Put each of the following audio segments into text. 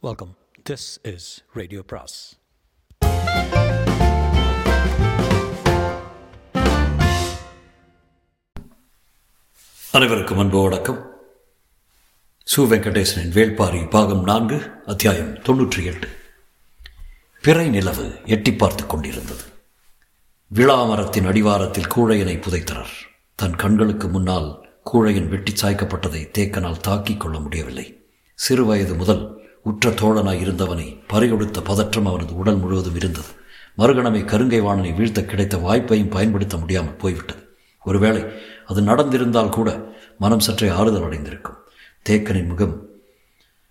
Welcome this is radio பிராஸ் அனைவருக்கும் அன்பு வணக்கம். சு வெங்கடேசனின் வேள்பாரி பாகம் நான்கு அத்தியாயம் தொன்னூற்றி எட்டு பிறை நிலவு எட்டி பார்த்து கொண்டிருந்தது. விழா மரத்தின் அடிவாரத்தில் கூழையனை புதைத்தனர். தன் கண்களுக்கு முன்னால் கூழையன் வெட்டி சாய்க்கப்பட்டதை தேக்கனால் தாக்கிக் கொள்ள முடியவில்லை. சிறு வயது முதல் உற்ற தோழனாய் இருந்தவனை பறிகொடுத்த பதற்றம் அவனது உடல் முழுவதும் இருந்தது. மறுகணமே கருங்கை வாணனை வீழ்த்த கிடைத்த வாய்ப்பையும் பயன்படுத்த முடியாமல் போய்விட்டது. ஒருவேளை அது நடந்திருந்தால் கூட மனம் சற்றே ஆறுதல் அடைந்திருக்கும். தேக்கனின் முகம்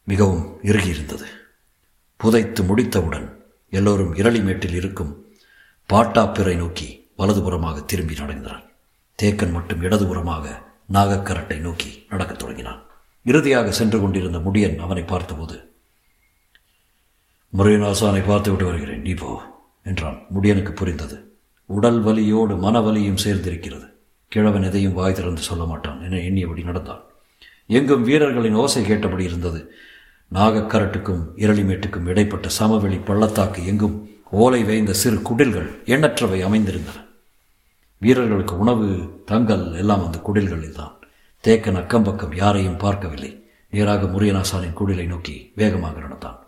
மிகவும் இறுகியிருந்தது. புதைத்து முடித்தவுடன் எல்லோரும் இரளிமேட்டில் இருக்கும் பாட்டாப்பிறை நோக்கி வலதுபுறமாக திரும்பி நடந்தான் தேக்கன் மட்டும் இடதுபுறமாக நாகக்கரட்டை நோக்கி நடக்கத் தொடங்கினான். இறுதியாக சென்று கொண்டிருந்த முடியன் அவனை பார்த்தபோது முருகனாசானை பார்த்து விட்டு வருகிறேன். நீ போ என்றான். முடியனுக்கு புரிந்தது. உடல் வலியோடு மனவலியும் சேர்ந்திருக்கிறது. கிழவன் எதையும் வாய் திறந்து சொல்ல மாட்டான் என எண்ணியபடி நடந்தான். எங்கும் வீரர்களின் ஓசை கேட்டபடி இருந்தது. நாகக்கரட்டுக்கும் இரளிமேட்டுக்கும் இடைப்பட்ட சமவெளி பள்ளத்தாக்கு எங்கும் ஓலை வேய்ந்த சிறு குடில்கள் எண்ணற்றவை அமைந்திருந்தன. வீரர்களுக்கு உணவு தங்கல் எல்லாம் அந்த குடில்களில் தான் தேக்கன் அக்கம் பக்கம் யாரையும் பார்க்கவில்லை. நேராக முரியனாசானின் குடிலை நோக்கி வேகமாக நடந்தான்.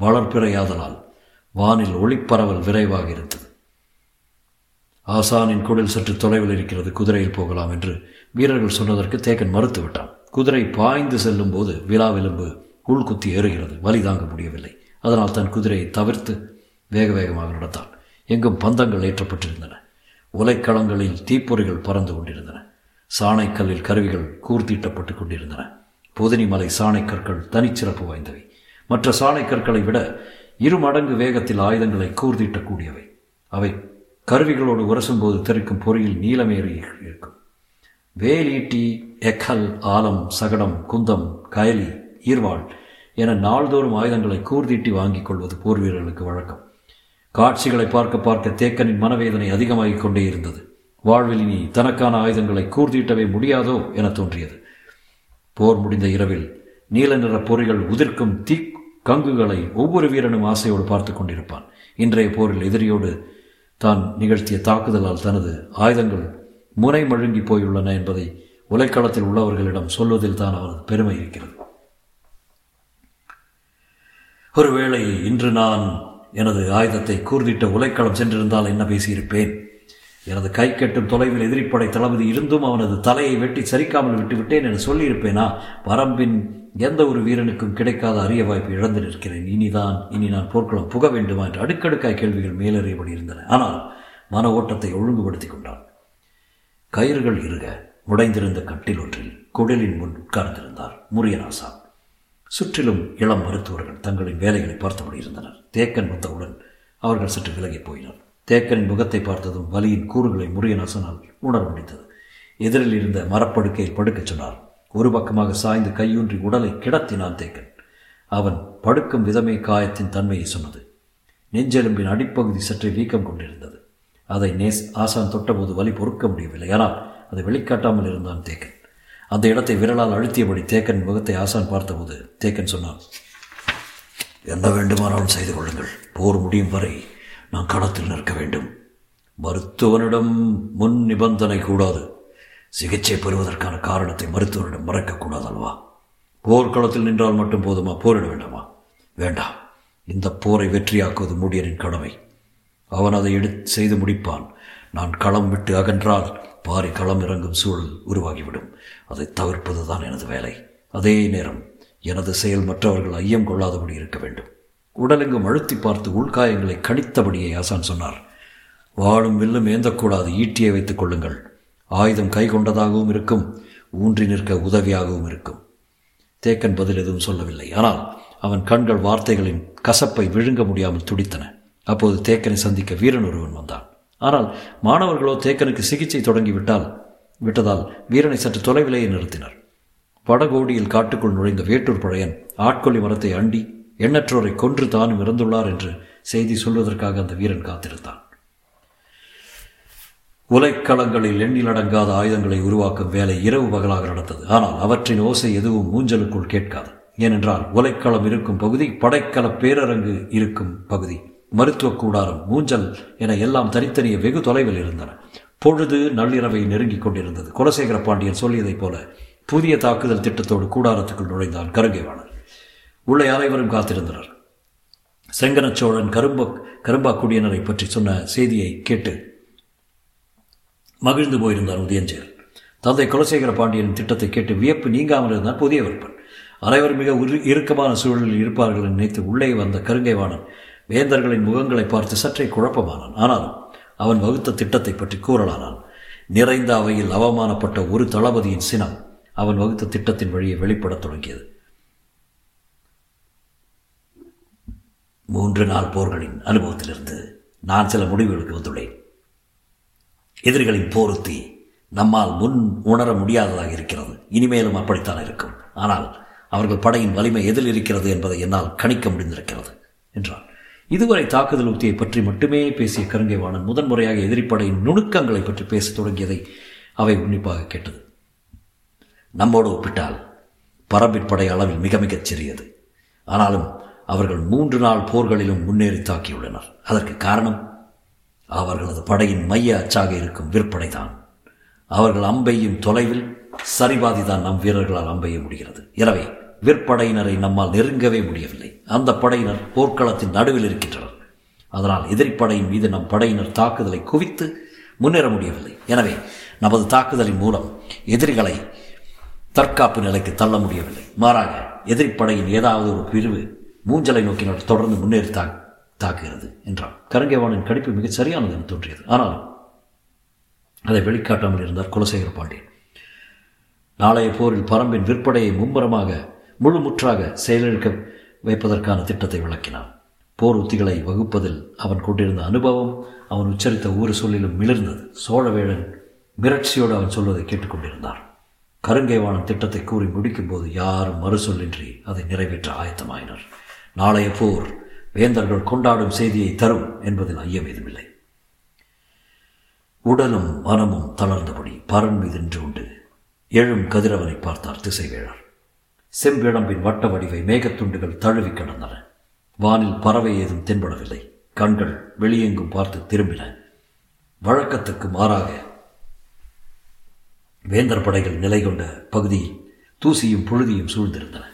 வளர்ப்பிறையாதலால் வானில் ஒளிப்பரவல் விரைவாக இருந்தது. ஆசானின் குடில் சற்று தொலைவில் இருக்கிறது குதிரையில் போகலாம் என்று வீரர்கள் சொன்னதற்கு தேக்கன் மறுத்து விட்டான் குதிரை பாய்ந்து செல்லும் போது விழா விளிம்பு உள்குத்தி ஏறுகிறது வலி தாங்க முடியவில்லை. அதனால் தன் குதிரையை தவிர்த்து வேக வேகமாக நடத்தான் எங்கும் பந்தங்கள் ஏற்றப்பட்டிருந்தன. உலைக்களங்களில் தீப்பொறிகள் பறந்து கொண்டிருந்தன. சாணைக்கல்லில் கருவிகள் கூர்த்தீட்டப்பட்டு கொண்டிருந்தன. பொதினி மலை சாணைக்கற்கள் தனிச்சிறப்பு வாய்ந்தவை. மற்ற சாணைக்கற்களை விட இரு மடங்கு வேகத்தில் ஆயுதங்களை கூர்தீட்டக்கூடியவை. அவை கருவிகளோடு உரசும்போது தெரிக்கும் பொறியில் நீளமேறி இருக்கும். வேலீட்டி எக்கல் ஆலம் சகடம் குந்தம் கயலி ஈர்வாள் என நாள்தோறும் ஆயுதங்களை கூர்தீட்டி வாங்கிக் கொள்வது போர் வீரர்களுக்கு வழக்கம். காட்சிகளை பார்க்க பார்க்க தேக்கனின் மனவேதனை அதிகமாகிக் கொண்டே இருந்தது. வாழ்வில் இனி தனக்கான ஆயுதங்களை கூர்தீட்டவே முடியாதோ என தோன்றியது. போர் முடிந்த இரவில் நீல நிற பொறிகள் உதிர்க்கும் தீ கங்குகளை ஒவ்வொரு வீரனும் ஆசையோடு பார்த்து கொண்டிருப்பான். இன்றைய போரில் எதிரியோடு தான் நிகழ்த்திய தாக்குதலால் தனது ஆயுதங்கள் முனை மழுங்கி போயுள்ளன என்பதை உலைக்களத்தில் உள்ளவர்களிடம் சொல்வதில் தான் அவரது பெருமை இருக்கிறது. ஒருவேளை இன்று நான் எனது ஆயுதத்தை கூர்திட்ட உலைக்களம் சென்றிருந்தால் என்ன பேசியிருப்பேன்? எனது கை கெட்டும் தொலைவில் எதிரிப்படை தளபதி இருந்தும் அவனது தலையை வெட்டி சரிக்காமல் விட்டுவிட்டேன் என சொல்லியிருப்பேனா? வரம்பின் எந்த ஒரு வீரனுக்கும் கிடைக்காத அரிய வாய்ப்பு இழந்து நிற்கிறேன். இனிதான் இனி நான் போர்க்களம் புக வேண்டுமா என்று அடுக்கடுக்காய் கேள்விகள் மேலேறியபடி இருந்தன. ஆனால் மன ஓட்டத்தை ஒழுங்குபடுத்தி கொண்டான். கயிறுகள் இருக உடைந்திருந்த கட்டில் ஒன்றில் குடலின் முன் உட்கார்ந்திருந்தார் முரியனாசான் சுற்றிலும் இளம் மருத்துவர்கள் தங்களின் வேலைகளை பார்த்தபடி இருந்தனர். தேக்கன் வந்தவுடன் அவர்கள் சற்று விலகி போயினர். தேக்கனின் முகத்தை பார்த்ததும் வலியின் கூறுகளை முரியநாசனால் உணர முடிந்தது. எதிரில் இருந்த மரப்படுக்கையில் படுக்கச் சொன்னார். ஒரு பக்கமாக சாய்ந்து கையூன்றி உடலை கிடத்தினான் தேக்கன். அவன் படுக்கும் விதமே காயத்தின் தன்மையை சொன்னது. நெஞ்செலும்பின் அடிப்பகுதி சற்றே வீக்கம் கொண்டிருந்தது. அதை நேஸ் ஆசான் தொட்டபோது வலி பொறுக்க முடியவில்லை. ஆனால் அதை வெளிக்காட்டாமல் இருந்தான் தேக்கன். அந்த இடத்தை விரலால் அழுத்தியபடி தேக்கன் முகத்தை ஆசான் பார்த்தபோது தேக்கன் சொன்னான் என்ன வேண்டுமானாலும் செய்து கொள்ளுங்கள். போர் முடியும் வரை நான் களத்தில் நிற்க வேண்டும். மருத்துவனிடம் முன் நிபந்தனை கூடாது. சிகிச்சை பெறுவதற்கான காரணத்தை மருத்துவரிடம் மறக்கக்கூடாது அல்லவா போர்க்களத்தில் நின்றால் மட்டும் போதுமா? போரிட வேண்டாமா? வேண்டாம். இந்த போரை வெற்றியாக்குவது முடியனின் கடமை. அவன் அதை எடுத்து செய்து முடிப்பான். நான் களம் விட்டு அகன்றால் பாரி களம் இறங்கும் சூழல் உருவாகிவிடும். அதை தவிர்ப்பது தான் எனது வேலை. அதே நேரம் எனது செயல் மற்றவர்கள் ஐயம் கொள்ளாதபடி இருக்க வேண்டும். உடலெங்கும் அழுத்தி பார்த்து உள்காயங்களை கணித்தபடியே ஆசான் சொன்னார். வாழும் வில்லும் ஏந்தக்கூடாது. ஈட்டியை வைத்துக் கொள்ளுங்கள். ஆயுதம் கை கொண்டதாகவும் இருக்கும் ஊன்றி நிற்க உதவியாகவும் இருக்கும். தேக்கன் பதில் எதுவும் சொல்லவில்லை. ஆனால் அவன் கண்கள் வார்த்தைகளின் கசப்பை விழுங்க முடியாமல் துடித்தன. அப்போது தேக்கனை சந்திக்க வீரன் ஒருவன் வந்தான். ஆனால் மாணவர்களோ தேக்கனுக்கு சிகிச்சை தொடங்கிவிட்டால் விட்டதால் வீரனை சற்று தொலைவிலேயே நிறுத்தினர். வடகோடியில் காட்டுக்குள் நுழைந்த வேட்டூர் பழையன் ஆட்கொல்லி மரத்தை அண்டி எண்ணற்றோரை கொன்று தானும் இறந்துள்ளார் என்று செய்தி சொல்வதற்காக அந்த வீரன் காத்திருந்தான். உலைக்களங்களில் எண்ணிலடங்காத ஆயுதங்களை உருவாக்கும் வேலை இரவு பகலாக நடந்தது. ஆனால் அவற்றின் ஓசை எதுவும் மூஞ்சலுக்குள் கேட்காது. ஏனென்றால் உலைக்களம் இருக்கும் பகுதி படைக்கல பேரரங்கு இருக்கும் பகுதி. மருத்துவ கூடாரம் மூஞ்சல் என எல்லாம் தனித்தனியே வெகு தொலைவில் இருந்தன. பொழுது நள்ளிரவை நெருங்கிக் கொண்டிருந்தது. குலசேகர பாண்டியன் சொல்லியதைப் போல புதிய தாக்குதல் திட்டத்தோடு கூடாரத்துக்குள் நுழைந்தான் கருங்கைவாணன். உள்ளே அனைவரும் காத்திருந்தனர். செங்கனச் சோழன் கரும்ப கரும்பா குடியினரை பற்றி சொன்ன செய்தியை கேட்டு மகிழ்ந்து போயிருந்தான் உதயஞ்சேரன் தந்தை குலசேகர பாண்டியன் திட்டத்தை கேட்டு வியப்பு நீங்காமல் இருந்தான் புதிய விற்பன் அனைவர் மிக உரு இறுக்கமான சூழலில் இருப்பார்கள் நினைத்து உள்ளே வந்த கருங்கைவாணன் வேந்தர்களின் முகங்களை பார்த்து சற்றே குழப்பமானான். ஆனாலும் அவன் வகுத்த திட்டத்தை பற்றி கூறலானான். நிறைந்த அவையில் அவமானப்பட்ட ஒரு தளபதியின் சினம் அவன் வகுத்த திட்டத்தின் வழியை வெளிப்படத் தொடங்கியது. மூன்று நாள் போர்களின் அனுபவத்திலிருந்து நான் சில முடிவுகளுக்கு வந்துள்ளேன். எதிரிகளின் போருத்தி நம்மால் முன் உணர முடியாததாக இருக்கிறது. இனிமேலும் அப்படித்தான் இருக்கும். ஆனால் அவர்கள் படையின் வலிமை எதில் இருக்கிறது என்பதை என்னால் கணிக்க முடிந்திருக்கிறது என்றான். இதுவரை தாக்குதல் உத்தியை பற்றி மட்டுமே பேசிய கருங்கைவாணன் முதன்முறையாக எதிரிப்படையின் நுணுக்கங்களை பற்றி பேசத் தொடங்கியதை அவை உன்னிப்பாக கேட்டது. நம்மோடு ஒப்பிட்டால் பரம்பிற்படை அளவில் மிக மிகச் சிறியது. ஆனாலும் அவர்கள் மூன்று நாள் போர்களிலும் முன்னேறி தாக்கியுள்ளனர். அதற்கு காரணம்? அவர்களது படையின் மைய அச்சாக இருக்கும் விற்படைதான் அவர்கள் அம்பையும் தொலைவில் சரிபாதிதான் நம் வீரர்களால் அம்பைய முடிகிறது. எனவே விற்படையினரை நம்மால் நெருங்கவே முடியவில்லை. அந்த படையினர் போர்க்களத்தின் நடுவில் இருக்கின்றனர். அதனால் எதிரிப்படையின் மீது நம் படையினர் தாக்குதலை குவித்து முன்னேற முடியவில்லை. எனவே நமது தாக்குதலின் மூலம் எதிரிகளை தற்காப்பு நிலைக்கு தள்ள முடியவில்லை. மாறாக எதிரிப்படையின் ஏதாவது ஒரு பிரிவு மூஞ்சலை நோக்கினால் தொடர்ந்து முன்னேறி தாக்குகிறது என்றான். கருங்கைவானின் கணிப்பு மிகச் சரியானது என தோன்றியது. ஆனாலும் அதை வெளிக்காட்டாமல் இருந்தார் குலசேகர பாண்டியன். நாளைய போரில் பரம்பின் விற்பனையை மும்முரமாக முழு முற்றாக செயலிழக்க வைப்பதற்கான திட்டத்தை விளக்கினான். போர் உத்திகளை வகுப்பதில் அவன் கொண்டிருந்த அனுபவம் அவன் உச்சரித்த ஒவ்வொரு சொல்லிலும் மிளிர்ந்தது. சோழவேழன் மிரட்சியோடு அவன் சொல்வதை கேட்டுக்கொண்டிருந்தார் கருங்கைவாணன் திட்டத்தை கூறி முடிக்கும்போது யாரும் மறுசொல்லின்றி அதை நிறைவேற்ற ஆயத்தமாயினர். நாளைய போர் வேந்தர்கள் கொண்டாடும் செய்தியை தரும் என்பதில் ஐயம் ஏதுமில்லை உடலும் மனமும் தளர்ந்தபடி பரன் மீது நின்று உண்டு எழும் கதிரவனை பார்த்தார் திசைவேழர். செம்பிழம்பின் வட்ட வடிவை மேகத்துண்டுகள் தழுவி கிடந்தன. வானில் பறவை ஏதும் தென்படவில்லை. கண்கள் வெளியெங்கும் பார்த்து திரும்பின. வழக்கத்துக்கு மாறாக வேந்தர் படைகள் நிலை கொண்ட பகுதியில் தூசியும் புழுதியும் சூழ்ந்திருந்தன.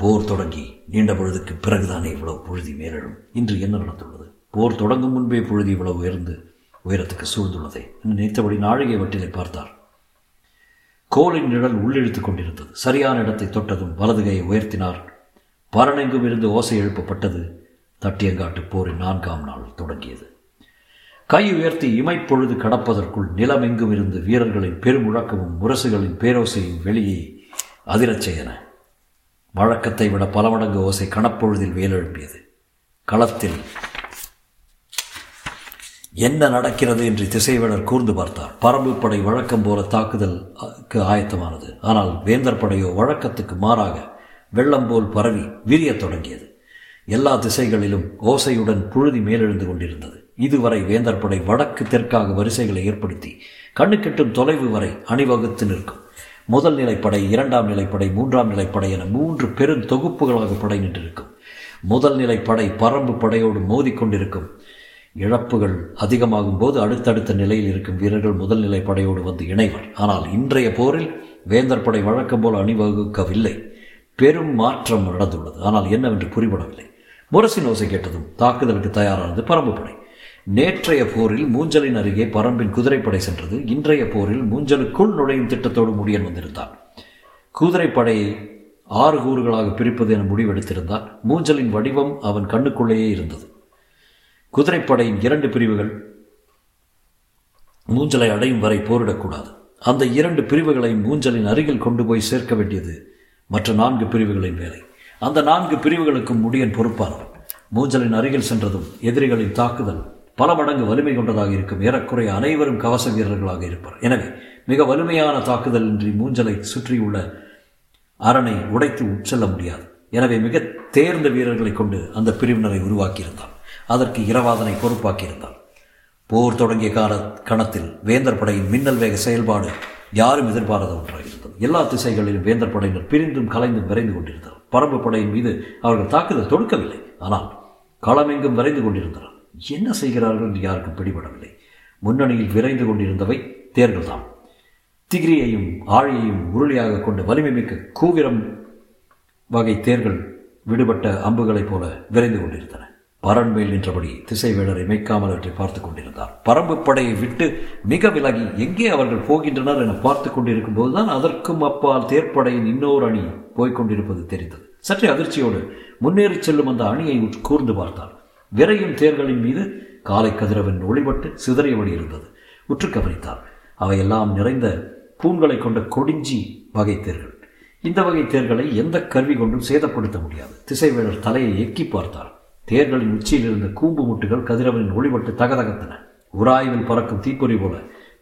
போர் தொடங்கி நீண்ட பொழுதுக்கு பிறகுதானே இவ்வளவு புழுதி மேலும் இன்று என்ன நடந்துள்ளது? போர் தொடங்கும் முன்பே புழுதி இவ்வளவு உயர்ந்து உயரத்துக்கு சூழ்ந்துள்ளதே என்று நினைத்தபடி நாழிகை வட்டிலை பார்த்தார். கோலின் நிழல் உள்ளிழுத்துக் கொண்டிருந்தது. சரியான இடத்தை தொட்டதும் வலதுகையை உயர்த்தினார். பரணெங்கும் இருந்து ஓசை எழுப்பப்பட்டது. தட்டியங்காட்டு போரின் நான்காம் நாள் தொடங்கியது. கை உயர்த்தி இமைப்பொழுது கடப்பதற்குள் நிலமெங்கும் இருந்து வீரர்களின் பெருமுழக்கமும் முரசுகளின் பேரோசையும் வெளியே அதிரச் செய்தன வழக்கத்தை விட பல மடங்கு ஓசை கணப்பொழுதில் வேலெழுப்பியது களத்தில் என்ன நடக்கிறது என்று திசைவேடர் கூர்ந்து பார்த்தார். பரம்பு படை வழக்கம் போல தாக்குதலுக்கு ஆயத்தமானது. ஆனால் வேந்தர் படையோ வழக்கத்துக்கு மாறாக வெள்ளம் போல் பரவி விரியத் தொடங்கியது. எல்லா திசைகளிலும் ஓசையுடன் புழுதி மேலெழுந்து கொண்டிருந்தது. இதுவரை வேந்தர் படை வடக்கு தெற்காக வரிசைகளை ஏற்படுத்தி கண்ணுக்கெட்டும் தொலைவு வரை அணிவகுத்து நிற்கும். முதல் நிலைப்படை இரண்டாம் நிலைப்படை மூன்றாம் நிலைப்படை என மூன்று பெரும் தொகுப்புகளாக படை நின்றிருக்கும். முதல் நிலைப்படை பரம்பு படையோடு மோதிக்கொண்டிருக்கும் இழப்புகள் அதிகமாகும் போது அடுத்தடுத்த நிலையில் இருக்கும் வீரர்கள் முதல் நிலை படையோடு வந்து இணைவர். ஆனால் இன்றைய போரில் வேந்தர் படை வழக்கம் போல் அணிவகுக்கவில்லை. பெரும் மாற்றம் நடந்துள்ளது. ஆனால் என்னவென்று புரிபடவில்லை. முரசின் ஓசை கேட்டதும் தாக்குதலுக்கு தயாரானது பரம்பு படை. நேற்றைய போரில் மூஞ்சலின் அருகே பரம்பின் குதிரைப்படை சென்றது. இன்றைய போரில் மூஞ்சலுக்குள் நுழையும் திட்டத்தோடு முடியன் வந்திருந்தான். குதிரைப்படையை ஆறு கூறுகளாக பிரிப்பது என முடிவெடுத்திருந்தான் மூஞ்சலின் வடிவம் அவன் கண்ணுக்குள்ளேயே இருந்தது. குதிரைப்படையின் இரண்டு பிரிவுகள் மூஞ்சலை அடையும் வரை போரிடக்கூடாது. அந்த இரண்டு பிரிவுகளை மூஞ்சலின் அருகில் கொண்டு போய் சேர்க்க வேண்டியது மற்ற நான்கு பிரிவுகளின் வேலை. அந்த நான்கு பிரிவுகளுக்கும் முடியன் பொறுப்பானவன். மூஞ்சலின் அருகில் சென்றதும் எதிரிகளின் தாக்குதல். பல மடங்கு வலிமை கொண்டதாக இருக்கும். ஏறக்குறைய அனைவரும் கவச வீரர்களாக இருப்பார். எனவே மிக வலிமையான தாக்குதல் இன்றி மூஞ்சலை சுற்றியுள்ள அரணை உடைத்து உட்செல்ல முடியாது. எனவே மிக தேர்ந்த வீரர்களை கொண்டு அந்த பிரிவினரை உருவாக்கியிருந்தான் அதற்கு இரவாதனை பொறுப்பாக்கியிருந்தான் போர் தொடங்கிய கால கணத்தில் வேந்தர் படையின் மின்னல் வேக செயல்பாடு யாரும் எதிர்பாராத ஒன்றாக இருந்தது. எல்லா திசைகளிலும் வேந்தர் படையினர் பிரிந்தும் கலைந்தும் விரைந்து கொண்டிருந்தனர். பரம்பு படையின் மீது அவர்கள் தாக்குதல் தொடுக்கவில்லை. ஆனால் களமெங்கும் விரைந்து கொண்டிருந்தனர். என்ன செய்கிறார்கள் என்று யாருக்கும் பிடிபடவில்லை. முன்னணியில் விரைந்து கொண்டிருந்தவை தேர்கள்தான் திகிரியையும் ஆழியையும் உருளியாக கொண்ட வலிமை மிக்க கூவிரம் வகை தேர்கள் விடுபட்ட அம்புகளைப் போல விரைந்து கொண்டிருந்தன. பரன் மேல் நின்றபடி திசைவேளரை மெய்க்காமல் அவற்றை பார்த்து கொண்டிருந்தார். பரம்பு படையை விட்டு மிக விலகி எங்கே அவர்கள் போகின்றனர் என பார்த்து கொண்டிருக்கும் போதுதான் அதற்கும் அப்பால் தேர்ப்படையின் இன்னொரு அணி போய்க் கொண்டிருப்பது தெரிந்தது. சற்றே அதிர்ச்சியோடு முன்னேறி செல்லும் அந்த அணியை கூர்ந்து பார்த்தார் விரையும் தேர்களின் மீது காலை கதிரவன் ஒளிபட்டு சிதறியபடி இருந்தது. உற்று கவனித்தார் அவையெல்லாம் நிறைந்த பூண்களை கொண்ட கொடிஞ்சி வகை தேர்கள். இந்த வகை தேர்களை எந்த கருவி கொண்டும் சேதப்படுத்த முடியாது. திசைவேளர் தலையை எக்கி பார்த்தார். தேர்களின் உச்சியில் இருந்த கூம்பு முட்டுகள் கதிரவனின் ஒளிபட்டு தகதகத்தன. உராய்வில் பறக்கும் தீப்பொறி போல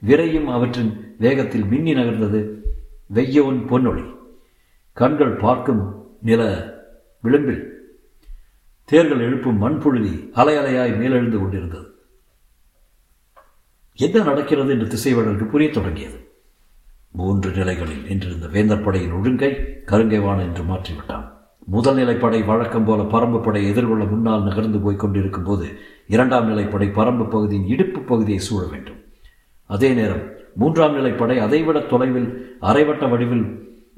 விரையும் அவற்றின் வேகத்தில் மின்னி நகர்ந்தது வெய்யோன் பொன்னொழி கண்கள் பார்க்கும் நில விளிம்பில் தேர்கள் எழுப்பும் மண்புழுதி அலையலையாய் மேலெழுந்து கொண்டிருந்தது. என்ன நடக்கிறது என்று திசைவனுக்கு புரிய தொடங்கியது. மூன்று நிலைகளில் நின்றிருந்த வேந்தர் படையின் ஒழுங்கை கருங்கைவான் என்று மாற்றிவிட்டான். முதல் நிலைப்படை வழக்கம் போல பரம்பு படை எதிர்கொள்ள முன்னால் நகர்ந்து போய் கொண்டிருக்கும் போது இரண்டாம் நிலைப்படை பரம்பு பகுதியின் இடுப்பு பகுதியை சூழ வேண்டும். அதே நேரம் மூன்றாம் நிலைப்படை அதைவிட தொலைவில் அரைவட்ட வடிவில்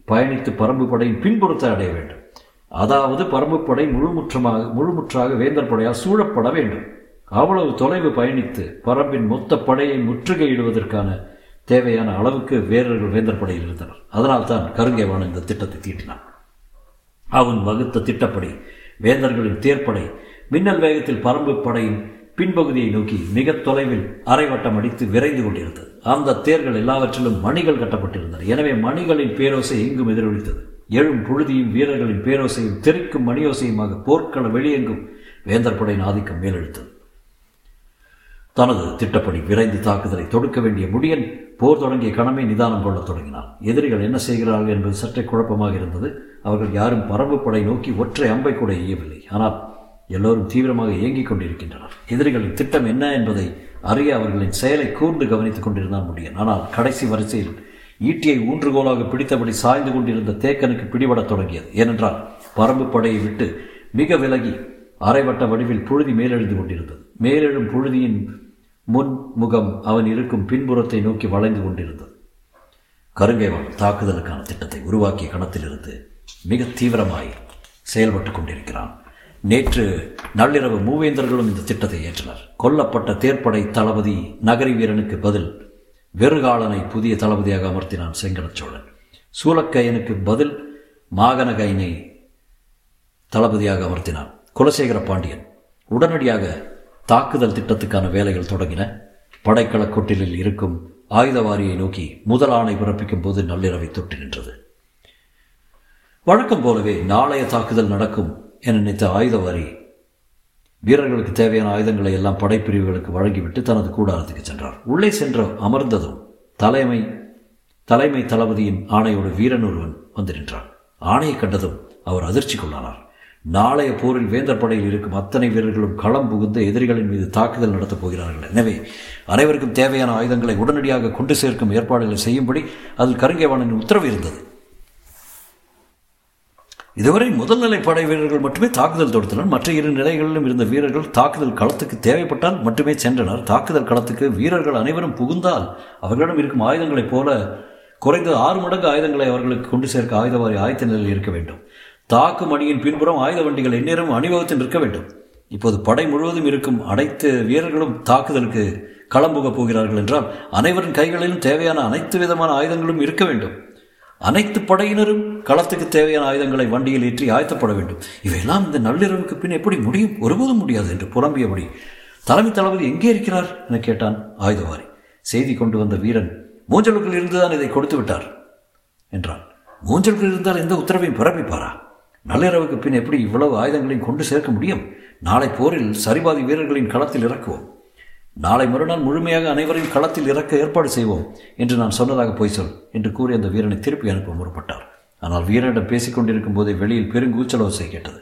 பயணித்து பரம்பு படையின் பின்புறத்தை அடைய வேண்டும். அதாவது பரம்புப்படை படை முழுமுற்றமாக முழுமுற்றாக வேந்தர் படையால் சூழப்பட வேண்டும். அவ்வளவு தொலைவு பயணித்து பரம்பின் மொத்த படையை முற்றுகையிடுவதற்கான தேவையான அளவுக்கு வீரர்கள் வேந்தர் படையில் இருந்தனர். அதனால் தான் கருங்கேவான் இந்த திட்டத்தை தீட்டினான். அவன் வகுத்த திட்டப்படி வேந்தர்களின் தேர்ப்படை மின்னல் வேகத்தில் பரம்பு படையின் பின்பகுதியை நோக்கி மிக தொலைவில் அரைவட்டம் அடித்து விரைந்து கொண்டிருந்தது. அந்த தேர்கள் எல்லாவற்றிலும் மணிகள் கட்டப்பட்டிருந்தன. எனவே மணிகளின் பேரோசை எங்கும் எதிரொலித்தது. எழும் புழுதியும் வீரர்களின் பேரோசையும் தெரிக்கும் மணியோசையுமாக போர்க்கள வெளியெங்கும் வேந்தர் படையின் ஆதிக்கம் மேலெழுத்தது. தனது திட்டப்படி விரைந்து தாக்குதலை தொடுக்க வேண்டிய முடியன் போர் தொடங்கிய கணமே நிதானம் கொள்ளத் தொடங்கினார் எதிரிகள் என்ன செய்கிறார்கள் என்பது சற்றே குழப்பமாக இருந்தது. அவர்கள் யாரும் பரம்பு படை நோக்கி ஒற்றை அம்பை கூட எய்யவில்லை. ஆனால் எல்லோரும் தீவிரமாக இயங்கிக் கொண்டிருக்கின்றனர். எதிரிகளின் திட்டம் என்ன என்பதை அறிய அவர்களின் செயலை கூர்ந்து கவனித்துக் கொண்டிருந்தான் முடியன். ஆனால் கடைசி வரிசையில் ஈட்டியை ஊன்றுகோலாக பிடித்தபடி சாய்ந்து கொண்டிருந்த தேக்கனுக்கு பிடிபடத் தொடங்கியது. ஏனென்றால் பரம்பு படையை விட்டு மிக விலகி அரைவட்ட வடிவில் புழுதி மேலெழுந்து கொண்டிருந்தது. மேலெழும் புழுதியின் முன் முகம் அவன் இருக்கும் பின்புறத்தை நோக்கி வளைந்து கொண்டிருந்தது. கருங்கேவன் தாக்குதலுக்கான திட்டத்தை உருவாக்கிய கணத்திலிருந்து மிக தீவிரமாய் செயல்பட்டு கொண்டிருக்கிறான். நேற்று நள்ளிரவு மூவேந்தர்களும் இந்த திட்டத்தை ஏற்றனர். கொல்லப்பட்ட தேர்ப்படை தளபதி நகரி வீரனுக்கு பதில் வெறுகாலனை புதிய தளபதியாக அமர்த்தினான் செங்கடச் சோழன். சூலக்கையனுக்கு பதில் மாகனகையனை தளபதியாக அமர்த்தினான். குலசேகர பாண்டியன். உடனடியாக தாக்குதல் திட்டத்துக்கான வேலைகள் தொடங்கின. படைக்கலக் கொட்டிலில் இருக்கும் ஆயுதவாரியை நோக்கி முதல் ஆணை பிறப்பிக்கும் போது நள்ளிரவை தொட்டு நின்றது. வழக்கம் போலவே நாளைய தாக்குதல் நடக்கும் என நினைத்த ஆயுதவாரி வீரர்களுக்கு தேவையான ஆயுதங்களை எல்லாம் படைப்பிரிவுகளுக்கு வழங்கிவிட்டு தனது கூடாரத்துக்கு சென்றார். உள்ளே சென்ற அமர்ந்ததும் தலைமை தலைமை தளபதியின் ஆணையோடு வீரன் ஒருவன் வந்து நின்றான். ஆணையை கண்டதும் அவர் அதிர்ச்சி கொள்ளானார் நாளைய போரில் வேந்தர் படையில் இருக்கும் அத்தனை வீரர்களும் களம் புகுந்து எதிரிகளின் மீது தாக்குதல் நடத்தப் போகிறார்கள். எனவே அனைவருக்கும் தேவையான ஆயுதங்களை உடனடியாக கொண்டு சேர்க்கும் ஏற்பாடுகளை செய்யும்படி அதில் கருங்கேவானின் உத்தரவு இருந்தது. இதுவரை முதல்நிலை படை வீரர்கள் மட்டுமே தாக்குதல் தொடுத்தனர். மற்ற இரு நிலைகளிலும் இருந்த வீரர்கள் தாக்குதல் களத்துக்கு தேவைப்பட்டால் மட்டுமே சென்றனர். தாக்குதல் களத்துக்கு வீரர்கள் அனைவரும் புகுந்தால் அவர்களிடம் இருக்கும் ஆயுதங்களைப் போல குறைந்த ஆறு மடங்கு ஆயுதங்களை அவர்களுக்கு கொண்டு சேர்க்க ஆயுதவாரி ஆயத்த நிலையில் இருக்க வேண்டும். தாக்கும் அணியின் பின்புறம் ஆயுத வண்டிகள் எந்நேரம் அணிவகுத்து நிற்க வேண்டும். இப்போது படை முழுவதும் இருக்கும் அனைத்து வீரர்களும் தாக்குதலுக்கு களம்புக போகிறார்கள் என்றால் அனைவரின் கைகளிலும் தேவையான அனைத்து விதமான ஆயுதங்களும் இருக்க வேண்டும். அனைத்து படையினரும் களத்துக்கு தேவையான ஆயுதங்களை வண்டியில் ஏற்றி ஆயத்தப்பட வேண்டும். இவையெல்லாம் இந்த நள்ளிரவுக்கு பின் எப்படி முடியும்? ஒருபோதும் முடியாது என்று புலம்பியபடி தலைமை தளபதி எங்கே இருக்கிறார்? என கேட்டான் ஆயுதவாரி. செய்தி கொண்டு வந்த வீரன் மூஞ்சலுக்குள் இருந்துதான் இதை கொடுத்து விட்டார் என்றான். மூஞ்சலுக்குள் இருந்தால் எந்த உத்தரவையும் பிறப்பிப்பாரா? நள்ளிரவுக்கு பின் எப்படி இவ்வளவு ஆயுதங்களையும் கொண்டு சேர்க்க முடியும்? நாளை போரில் சரிபாதி வீரர்களின் களத்தில் இறக்குவோம். நாளை மறுநாள் முழுமையாக அனைவரையும் களத்தில் இறக்க ஏற்பாடு செய்வோம் என்று நான் சொன்னதாக போய் சொல் என்று கூறி அந்த வீரனை திருப்பி அனுப்ப முற்பட்டார். ஆனால் வீரனிடம் பேசிக் கொண்டிருக்கும் போதே வெளியில் பெருங்கூச்சலோசை கேட்டது.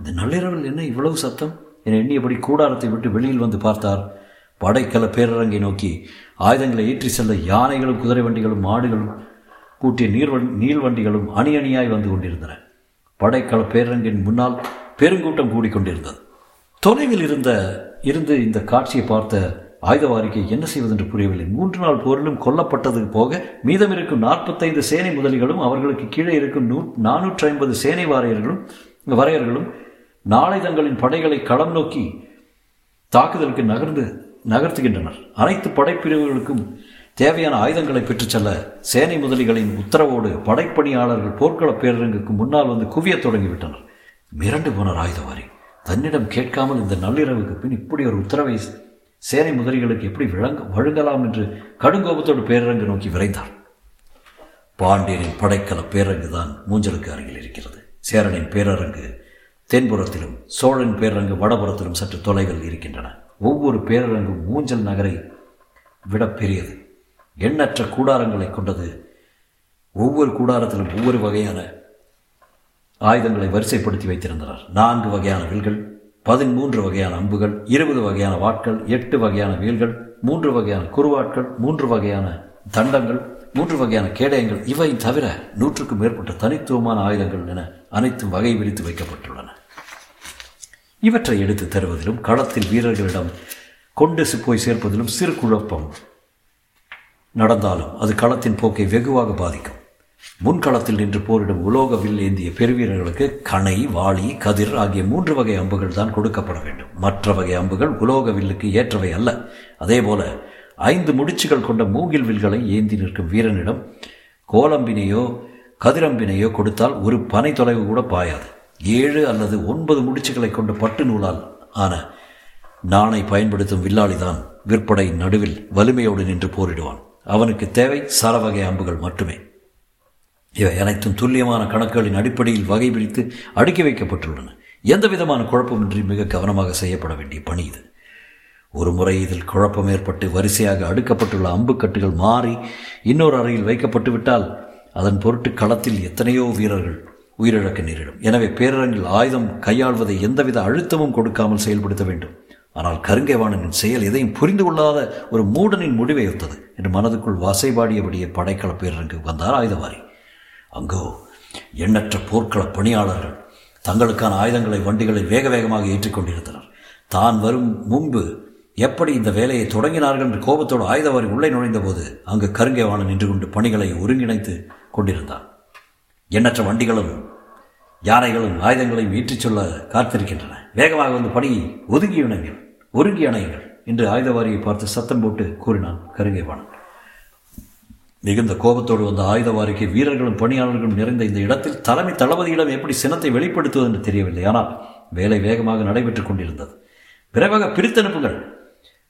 இந்த நள்ளிரவில் என்ன இவ்வளவு சத்தம்? என எண்ணியபடி கூடாரத்தை விட்டு வெளியில் வந்து பார்த்தார். படைக்கல பேரரங்கை நோக்கி ஆயுதங்களை ஏற்றி செல்ல யானைகளும் குதிரை வண்டிகளும் மாடுகளும் கூட்டிய நீர் நீள் வண்டிகளும் அணி அணியாய் வந்து கொண்டிருந்தன. படைக்கல பேரரங்கின் முன்னால் பெருங்கூட்டம் கூடிக்கொண்டிருந்தது. தொலைவில் இருந்த இருந்து இந்த காட்சியை பார்த்த ஆயுதவாரிக்கு என்ன செய்வதென்று புரியவில்லை. மூன்று நாள் போரிலும் கொல்லப்பட்டது போக மீதம் இருக்கும் நாற்பத்தைந்து சேனை முதலிகளும் அவர்களுக்கு கீழே இருக்கும் நூ நானூற்றி ஐம்பது சேனை வாரியர்களும் வரையர்களும் நாளை தங்களின் படைகளை களம் நோக்கி தாக்குதலுக்கு நகர்ந்து நகர்த்துகின்றனர். அனைத்து படைப்பிரிவுகளுக்கும் தேவையான ஆயுதங்களை பெற்றுச் செல்ல சேனை முதலிகளின் உத்தரவோடு படைப்பணியாளர்கள் போர்க்கள பேரரங்குக்கு முன்னால் வந்து குவியத் தொடங்கிவிட்டனர். மிரண்டு போனார் ஆயுதவாரி. தன்னிடம் கேட்காமல் இந்த நள்ளிரவுக்கு பின் இப்படி ஒரு உத்தரவை சேனை முதலிகளுக்கு எப்படி விளங்க வழங்கலாம் என்று கடுங்கோபத்தோடு பேரரங்கு நோக்கி விரைந்தார். பாண்டியனின் படைக்கல பேரரங்கு தான் மூஞ்சலுக்கு அருகில் இருக்கிறது. சேரனின் பேரரங்கு தென்புறத்திலும் சோழன் பேரரங்கு வடபுறத்திலும் சற்று தொலைவில் இருக்கின்றன. ஒவ்வொரு பேரரங்கும் மூஞ்சல் நகரை விட பெரியது. எண்ணற்ற கூடாரங்களை கொண்டது ஒவ்வொரு கூடாரத்திலும் ஒவ்வொரு வகையான ஆயுதங்களை வரிசைப்படுத்தி வைத்திருந்தனர். நான்கு வகையான வில்கள் பதிமூன்று வகையான அம்புகள் இருபது வகையான வாட்கள் எட்டு வகையான வீல்கள் மூன்று வகையான குறுவாட்கள் மூன்று வகையான தண்டங்கள் மூன்று வகையான கேடயங்கள். இவை தவிர நூற்றுக்கும் மேற்பட்ட தனித்துவமான ஆயுதங்கள் என அனைத்தும் வகை விரித்து வைக்கப்பட்டுள்ளன. இவற்றை எடுத்து தருவதிலும் களத்தில் வீரர்களிடம் கொண்டு போய் சேர்ப்பதிலும் சிறு குழப்பம் நடந்தாலும் அது களத்தின் போக்கை வெகுவாக பாதிக்கும். முன்களத்தில் நின்று போரிடும் உலோக வில் ஏந்திய பெருவீரர்களுக்கு கணை வாளி கதிர் ஆகிய மூன்று வகை அம்புகள் தான் கொடுக்கப்பட வேண்டும். மற்ற வகை அம்புகள் உலோக வில்லுக்கு ஏற்றவை அல்ல. அதேபோல ஐந்து முடிச்சுகள் கொண்ட மூங்கில் வில்களை ஏந்தி நிற்கும் வீரனிடம் கோலம்பினையோ கதிரம்பினையோ கொடுத்தால் ஒரு பனை தொலைவு கூட பாயாது. ஏழு அல்லது ஒன்பது முடிச்சுகளை கொண்ட பட்டு நூலால் ஆன நாணை பயன்படுத்தும் வில்லாளிதான் விற்பனை நடுவில் வலிமையோடு நின்று போரிடுவான். அவனுக்கு தேவை சரவகை அம்புகள் மட்டுமே. இவை அனைத்தும் துல்லியமான கணக்குகளின் அடிப்படையில் வகை பிரித்து அடுக்கி வைக்கப்பட்டுள்ளன. எந்த விதமான குழப்பமின்றி மிக கவனமாக செய்யப்பட வேண்டிய பணி இது. ஒரு முறை இதில் குழப்பம் ஏற்பட்டு வரிசையாக அடுக்கப்பட்டுள்ள அம்புக்கட்டுகள் மாறி இன்னொரு அறையில் வைக்கப்பட்டு விட்டால் அதன் பொருட்டு களத்தில் எத்தனையோ வீரர்கள் உயிரிழக்க நேரிடும். எனவே பேரரங்கில் ஆயுதம் கையாள்வதை எந்தவித அழுத்தமும் கொடுக்காமல் செயல்படுத்த வேண்டும். ஆனால் கருங்கைவாணனின் செயல் எதையும் புரிந்து கொள்ளாத ஒரு மூடனின் முடிவை ஒத்தது என்று மனதுக்குள் வசைபாடியபடியே படைக்கல பேரரங்கு வந்தார் ஆயுதவாரி. அங்கோ எண்ணற்ற போர்க்கள பணியாளர்கள் தங்களுக்கான ஆயுதங்களை வண்டிகளை வேக வேகமாக ஏற்றிக்கொண்டிருந்தனர். தான் வரும் முன்பு எப்படி இந்த வேலையை தொடங்கினார்கள் என்று கோபத்தோடு ஆயுதவாரி உள்ளே நுழைந்தபோது அங்கு கருங்கைவாணன் நின்று கொண்டு பணிகளை ஒருங்கிணைத்து கொண்டிருந்தான். எண்ணற்ற வண்டிகளும் யானைகளும் ஆயுதங்களையும் ஏற்றிச் சொல்ல காத்திருக்கின்றன. வேகமாக வந்து பணியை ஒதுங்கி இணைங்கள் ஒருங்கி அணையுங்கள் என்று ஆயுதவாரியை பார்த்து சத்தம் போட்டு கூறினான் கருங்கைவாணன். மிகுந்த கோபத்தோடு வந்த ஆயுதவாரிக்கு வீரர்களும் பணியாளர்களும் நிறைந்த இந்த இடத்தில் தலைமை தளபதியிடம் எப்படி சினத்தை வெளிப்படுத்துவது என்று தெரியவில்லை. ஆனால் வேலை வேகமாக நடைபெற்றுக் கொண்டிருந்தது. விரைவாக பிரித்தனுப்புங்கள்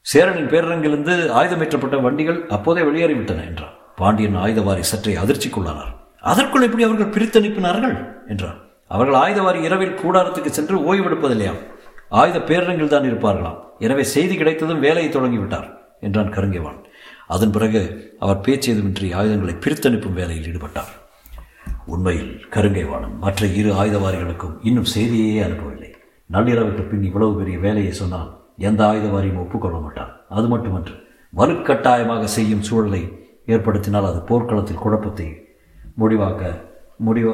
சேரனின் பேரரங்கிலிருந்து ஆயுதமேற்றப்பட்ட வண்டிகள் அப்போதே வெளியேறிவிட்டன என்றார். பாண்டியன் ஆயுதவாரி சற்றே அதிர்ச்சிக்குள்ளானார் அதற்குள் எப்படி அவர்கள் பிரித்தனுப்பினார்கள் என்றார். அவர்கள் ஆயுதவாரி இரவில் கூடாரத்துக்கு சென்று ஓய்வெடுப்பதில்லையாம் ஆயுத பேரரங்கில் தான் இருப்பார்களாம். எனவே செய்தி கிடைத்ததும் வேலையை தொடங்கிவிட்டார் என்றான் கருங்கேவான். அதன் பிறகு அவர் பேச்சியதுமின்றி ஆயுதங்களை பிரித்தனுப்பும் வேலையில் ஈடுபட்டார். உண்மையில் கருங்கைவாணன் மற்ற இரு ஆயுதவாரிகளுக்கும் இன்னும் செய்தியே அனுப்பவில்லை. நள்ளிரவுக்கு பின் இவ்வளவு பெரிய வேலையை சொன்னால் எந்த ஆயுதவாரியும் ஒப்புக்கொள்ள மாட்டார். அது மட்டுமன்று வலுக்கட்டாயமாக செய்யும் சூழலை ஏற்படுத்தினால் அது போர்க்களத்தில் குழப்பத்தை முடிவாக்க முடிவ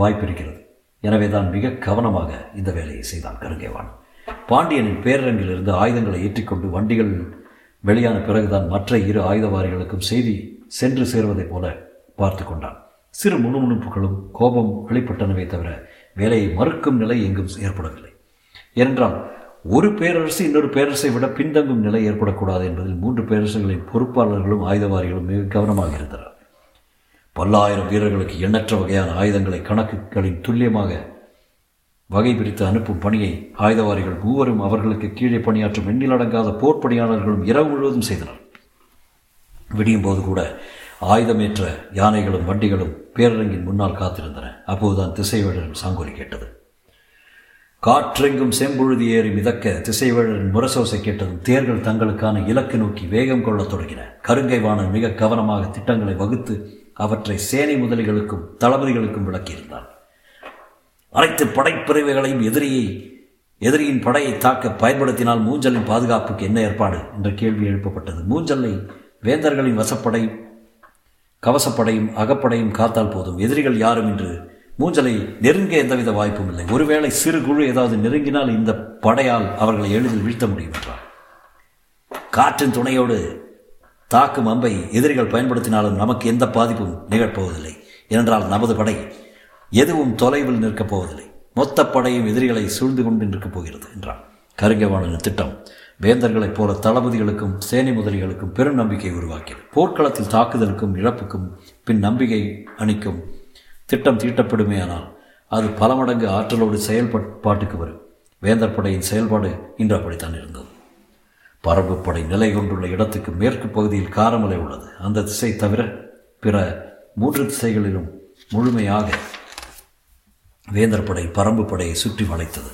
வாய்ப்பிருக்கிறது. எனவே தான் மிக கவனமாக இந்த வேலையை செய்தான் கருங்கைவான் பாண்டியனின் பேரரங்கிலிருந்து ஆயுதங்களை ஏற்றிக்கொண்டு வண்டிகள் வெளியான பிறகுதான் மற்ற இரு ஆயுதவாரிகளுக்கும் செய்தி சென்று சேர்வதைப் போல பார்த்து கொண்டான். சிறு முணுமுணுப்புகளும் கோபம் வெளிப்பட்டனவே தவிர வேலையை மறுக்கும் நிலை எங்கும் ஏற்படவில்லை. ஏனென்றால் ஒரு பேரரசு இன்னொரு பேரரசை விட பின்தங்கும் நிலை ஏற்படக்கூடாது என்பதில் மூன்று பேரரசுகளின் பொறுப்பாளர்களும் ஆயுதவாரிகளும் மிக கவனமாக இருந்தனர். பல்லாயிரம் வீரர்களுக்கு எண்ணற்ற வகையான ஆயுதங்களை கணக்குகளின் துல்லியமாக வகை பிரித்து அனுப்பும் பணியை ஆயுதவாரிகள் மூவரும் அவர்களுக்கு கீழே பணியாற்றும் எண்ணிலடங்காத போர் பணியாளர்களும் இரவு முழுவதும் செய்தனர். விடியும் போது கூட ஆயுதமேற்ற யானைகளும் வண்டிகளும் பேரரங்கின் முன்னால் காத்திருந்தன. அப்போதுதான் திசைவேழரின் சாங்கோலி கேட்டது. காற்றெங்கும் செம்புழுதி ஏறி மிதக்க திசைவேழரின் முரசோசை கேட்டதும் தேர்கள் தங்களுக்கான இலக்கு நோக்கி வேகம் கொள்ளத் தொடங்கின. கருங்கை வாணன் மிக கவனமாக திட்டங்களை வகுத்து அவற்றை சேனை முதலிகளுக்கும் தளபதிகளுக்கும் விளக்கியிருந்தான் அனைத்து படைப்பிரிவுகளையும் எதிரியை எதிரியின் படையை தாக்க பயன்படுத்தினால் மூஞ்சலின் பாதுகாப்புக்கு என்ன ஏற்பாடு? என்ற கேள்வி எழுப்பப்பட்டது. மூஞ்சலை வேந்தர்களின் வசப்படை கவசப்படையும் அகப்படையும் காத்தால் போதும். எதிரிகள் யாரும் என்று மூஞ்சலை நெருங்க எந்தவித வாய்ப்பும் இல்லை. ஒருவேளை சிறு குழு ஏதாவது நெருங்கினால் இந்த படையால் அவர்களை எளிதில் வீழ்த்த முடியும் என்றார். காற்றின் துணையோடு தாக்கும் அம்பை எதிரிகள் பயன்படுத்தினாலும் நமக்கு எந்த பாதிப்பும் நிகழ்ப்போவதில்லை. ஏனென்றால் நமது படை எதுவும் தொலைவில் நிற்கப் போவதில்லை. மொத்த படையும் எதிரிகளை சூழ்ந்து கொண்டு நிற்கப் போகிறது என்றான். கருங்கவாணன் திட்டம் வேந்தர்களைப் போல தளபதிகளுக்கும் சேனை முதலிகளுக்கும் பெரும் நம்பிக்கை உருவாக்கியது. போர்க்களத்தில் தாக்குதலுக்கும் இழப்புக்கும் பின் நம்பிக்கை அணிக்கும் திட்டம் தீட்டப்படுமேயானால் அது பல மடங்கு ஆற்றலோடு செயல்பாட்டுக்கு வரும். வேந்தர் படையின் செயல்பாடு இன்று அப்படித்தான் இருந்தது. பரம்பு படை நிலை கொண்டுள்ள இடத்துக்கு மேற்கு பகுதியில் காரமலை உள்ளது. அந்த திசை தவிர பிற மூன்று திசைகளிலும் முழுமையாக வேந்தர் படை பரம்பு படையை சுற்றி வளைத்தது.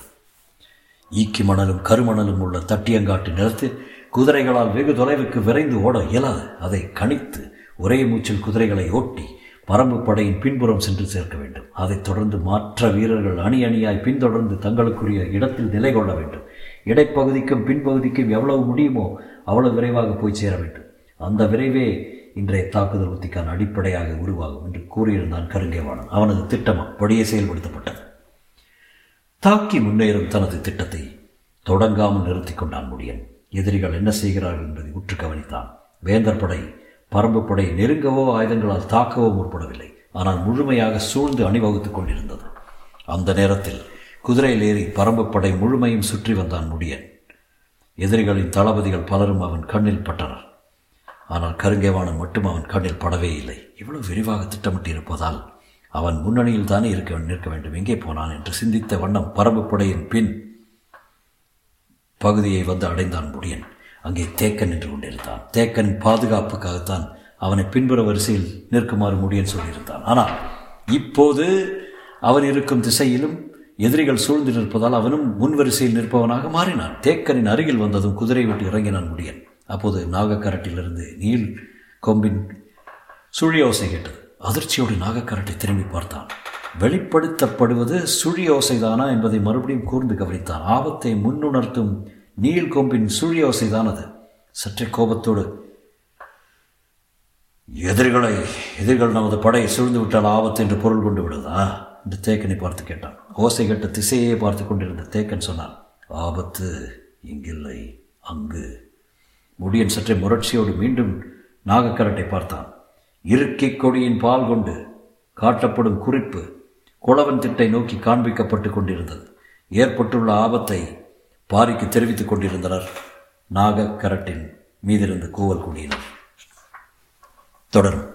ஈக்கி மணலும் கருமணலும் உள்ள தட்டியங்காட்டு நிலத்தில் குதிரைகளால் வெகு தொலைவுக்கு விரைந்து ஓட இயலாது. அதை கணித்து ஒரே மூச்சில் குதிரைகளை ஓட்டி பரம்பு படையின் பின்புறம் சென்று சேர்க்க வேண்டும். அதைத் தொடர்ந்து மற்ற வீரர்கள் அணி அணியாய் பின்தொடர்ந்து தங்களுக்குரிய இடத்தில் நிலை கொள்ள வேண்டும். இடைப்பகுதிக்கும் பின்பகுதிக்கும் எவ்வளவு முடியுமோ அவ்வளவு விரைவாக போய் சேர வேண்டும். அந்த விரைவே இன்றைய தாக்குதல் உத்திக்கான அடிப்படையாக உருவாகும் என்று கூறியிருந்தான் கருங்கேவானன் அவனது திட்டம் அப்படியே செயல்படுத்தப்பட்டது. தாக்கி முன்னேறும் தனது திட்டத்தை தொடங்காமல் நிறுத்தி கொண்டான் முடியன். எதிரிகள் என்ன செய்கிறார்கள் என்பதை உற்று கவனித்தான். வேந்தர் படை பரம்பு படை நெருங்கவோ ஆயுதங்களால் தாக்கவோ முற்படவில்லை. ஆனால் முழுமையாக சூழ்ந்து அணிவகுத்துக் கொண்டிருந்தது. அந்த நேரத்தில் குதிரையில் ஏறி பரம்பு படை முழுமையும் சுற்றி வந்தான் முடியன். எதிரிகளின் தளபதிகள் பலரும் அவன் கண்ணில் பட்டனர். ஆனால் கருங்கேவானன் மட்டும் அவன் கண்ணில் படவே இல்லை. இவ்வளவு விரிவாக திட்டமிட்டு இருப்பதால் அவன் முன்னணியில் தானே இருக்க நிற்க வேண்டும். எங்கே போனான் என்று சிந்தித்த வண்ணம் பரம்பு படையின் பின் பகுதியை வந்து அடைந்தான் முடியன். அங்கே தேக்கன் நின்று கொண்டிருந்தான். தேக்கன் பாதுகாப்புக்காகத்தான் அவனை பின்புற வரிசையில் நிற்குமாறு முடியன் சொல்லியிருந்தான். ஆனால் இப்போது அவன் இருக்கும் திசையிலும் எதிரிகள் சூழ்ந்து நிற்பதால் அவனும் முன் வரிசையில் நிற்பவனாக மாறினான். தேக்கனின் அருகில் வந்ததும் குதிரை விட்டு இறங்கினான் முடியன். அப்போது நாகக்கரட்டிலிருந்து நீல் கொம்பின் சுழியோசை கேட்டது. அதிர்ச்சியோடு நாகக்கரட்டை திரும்பி பார்த்தான். வெளிப்படுத்தப்படுவது சுழியோசைதானா என்பதை மறுபடியும் கூர்ந்து கவனித்தான். ஆபத்தை முன்னுணர்த்தும் நீல் கொம்பின் சுழியோசைதான் அது சற்றே கோபத்தோடு எதிரிகளை எதிரிகள் நமது படையை சூழ்ந்து விட்டால் ஆபத்து என்று பொருள் கொண்டு விடுதா? என்று தேக்கனை பார்த்து கேட்டான். ஓசை கட்ட திசையே பார்த்து கொண்டிருந்த தேக்கன் சொன்னான் ஆபத்து இங்கில்லை அங்கு முடியன் சற்றே முரட்சியோடு மீண்டும் நாகக்கரட்டை பார்த்தான். இருக்கை கொடியின் பால் கொண்டு காட்டப்படும் குறிப்பு குளவன் திட்டை நோக்கி காண்பிக்கப்பட்டு கொண்டிருந்தது. ஏற்பட்டுள்ள ஆபத்தை பாரிக்கு தெரிவித்துக் கொண்டிருந்தனர் நாகக்கரட்டின் மீதிருந்து கூவல் குடியினர் தொடரும்.